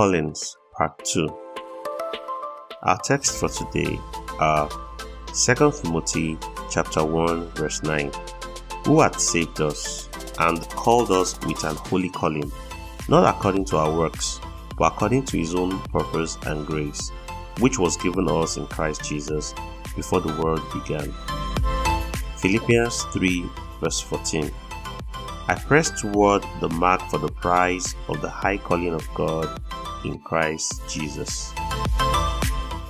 Callings Part 2 Our text for today are 2 Timothy chapter 1 verse 9 Who hath saved us and called us with an holy calling not according to our works but according to his own purpose and grace which was given us in Christ Jesus before the world began. Philippians 3 verse 14 I press toward the mark for the prize of the high calling of God in Christ Jesus.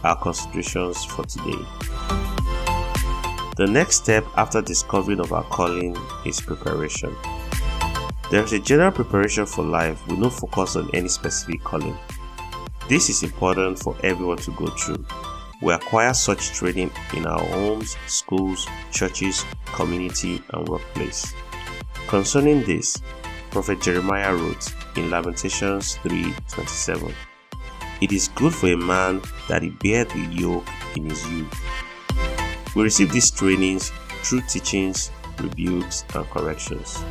Our considerations for today. The next step after discovering of our calling is preparation. There is a general preparation for life with no focus on any specific calling. This is important for everyone to go through. We acquire such training in our homes, schools, churches, community, and workplace. Concerning this, Prophet Jeremiah wrote in Lamentations 3:27, It is good for a man that he bear the yoke in his youth. We receive these trainings through teachings, rebukes, and corrections.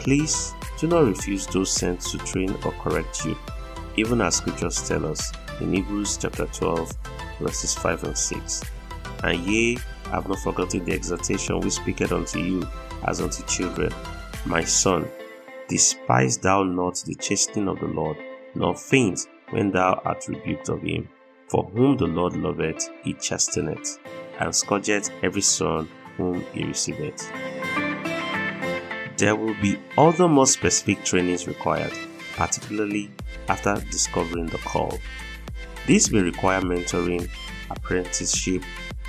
Please do not refuse those sent to train or correct you even as scriptures tell us in Hebrews chapter 12, verses 5 and 6. And ye have not forgotten the exhortation which speaketh unto you as unto children. My son, despise thou not the chastening of the Lord, nor faint when thou art rebuked of him. For whom the Lord loveth, he chasteneth, and scourgeth every son whom he receiveth. There will be other more specific trainings required particularly after discovering the call. This may require mentoring, apprenticeship,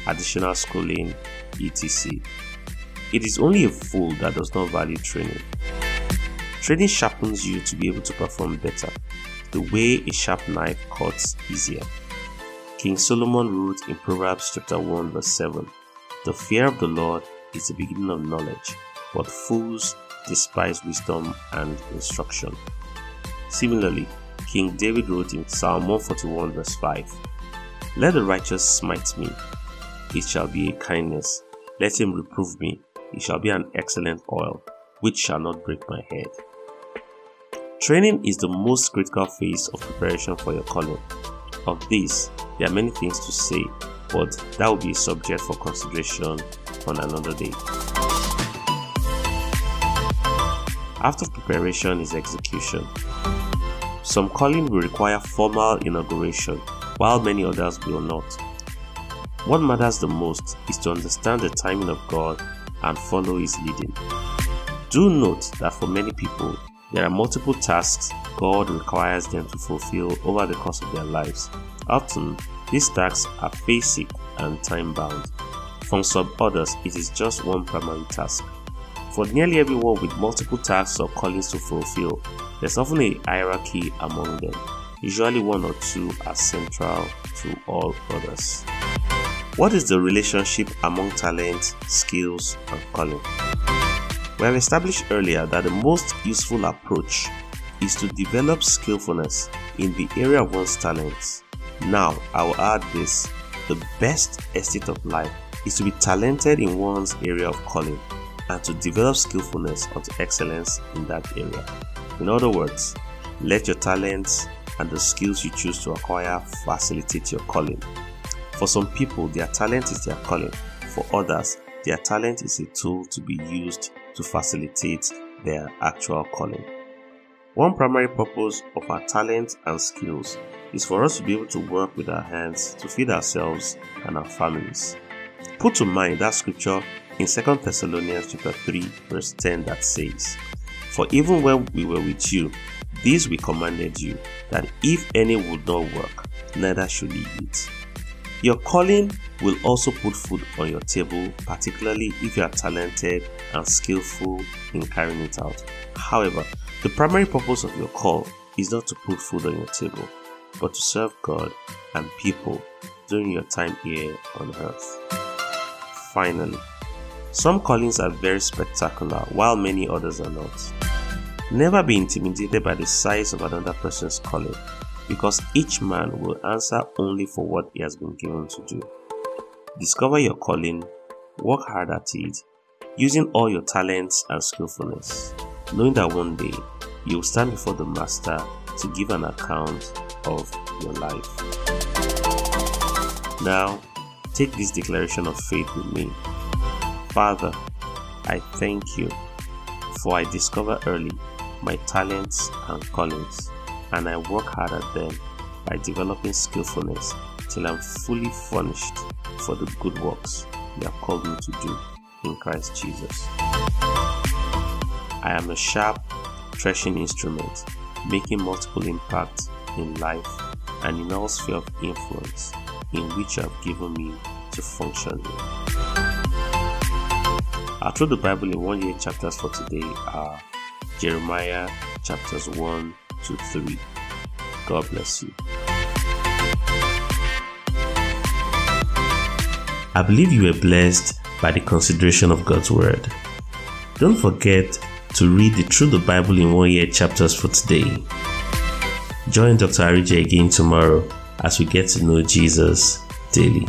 additional schooling, etc. It is only a fool that does not value training. Training sharpens you to be able to perform better, the way a sharp knife cuts easier. King Solomon wrote in Proverbs chapter 1 verse 7, The fear of the Lord is the beginning of knowledge, but fools despise wisdom and instruction. Similarly, King David wrote in Psalm 141, verse 5 Let the righteous smite me, it shall be a kindness. Let him reprove me, it shall be an excellent oil, which shall not break my head. Training is the most critical phase of preparation for your calling. Of this, there are many things to say, but that will be a subject for consideration on another day. After preparation is execution. Some calling will require formal inauguration, while many others will not. What matters the most is to understand the timing of God and follow His leading. Do note that for many people, there are multiple tasks God requires them to fulfill over the course of their lives. Often, these tasks are basic and time bound. For some others, it is just one primary task. For nearly everyone with multiple tasks or callings to fulfill, there's often a hierarchy among them. Usually, one or two are central to all others. What is the relationship among talent, skills, and calling? We have established earlier that the most useful approach is to develop skillfulness in the area of one's talents. Now, I will add this the best estate of life is to be talented in one's area of calling and to develop skillfulness unto excellence in that area. In other words, let your talents and the skills you choose to acquire facilitate your calling. For some people, their talent is their calling. For others, their talent is a tool to be used to facilitate their actual calling. One primary purpose of our talents and skills is for us to be able to work with our hands to feed ourselves and our families. Put to mind that scripture in 2 Thessalonians chapter 3 verse 10 that says, For even when we were with you, this we commanded you, that if any would not work, neither should he eat. Your calling will also put food on your table, particularly if you are talented and skillful in carrying it out. However, the primary purpose of your call is not to put food on your table, but to serve God and people during your time here on earth. Finally, some callings are very spectacular while many others are not. Never be intimidated by the size of another person's calling because each man will answer only for what he has been given to do. Discover your calling, work hard at it, using all your talents and skillfulness, knowing that one day you will stand before the Master to give an account of your life. Now, take this declaration of faith with me. Father, I thank you for I discover early my talents and callings, and I work hard at them by developing skillfulness till I'm fully furnished for the good works you have called me to do in Christ Jesus. I am a sharp, threshing instrument, making multiple impacts in life and in all sphere of influence in which you have given me to function in. Our the Bible in One Year chapters for today are Jeremiah chapters 1 to 3. God bless you. I believe you were blessed by the consideration of God's Word. Don't forget to read the Through the Bible in One Year chapters for today. Join Dr. Arije again tomorrow as we get to know Jesus daily.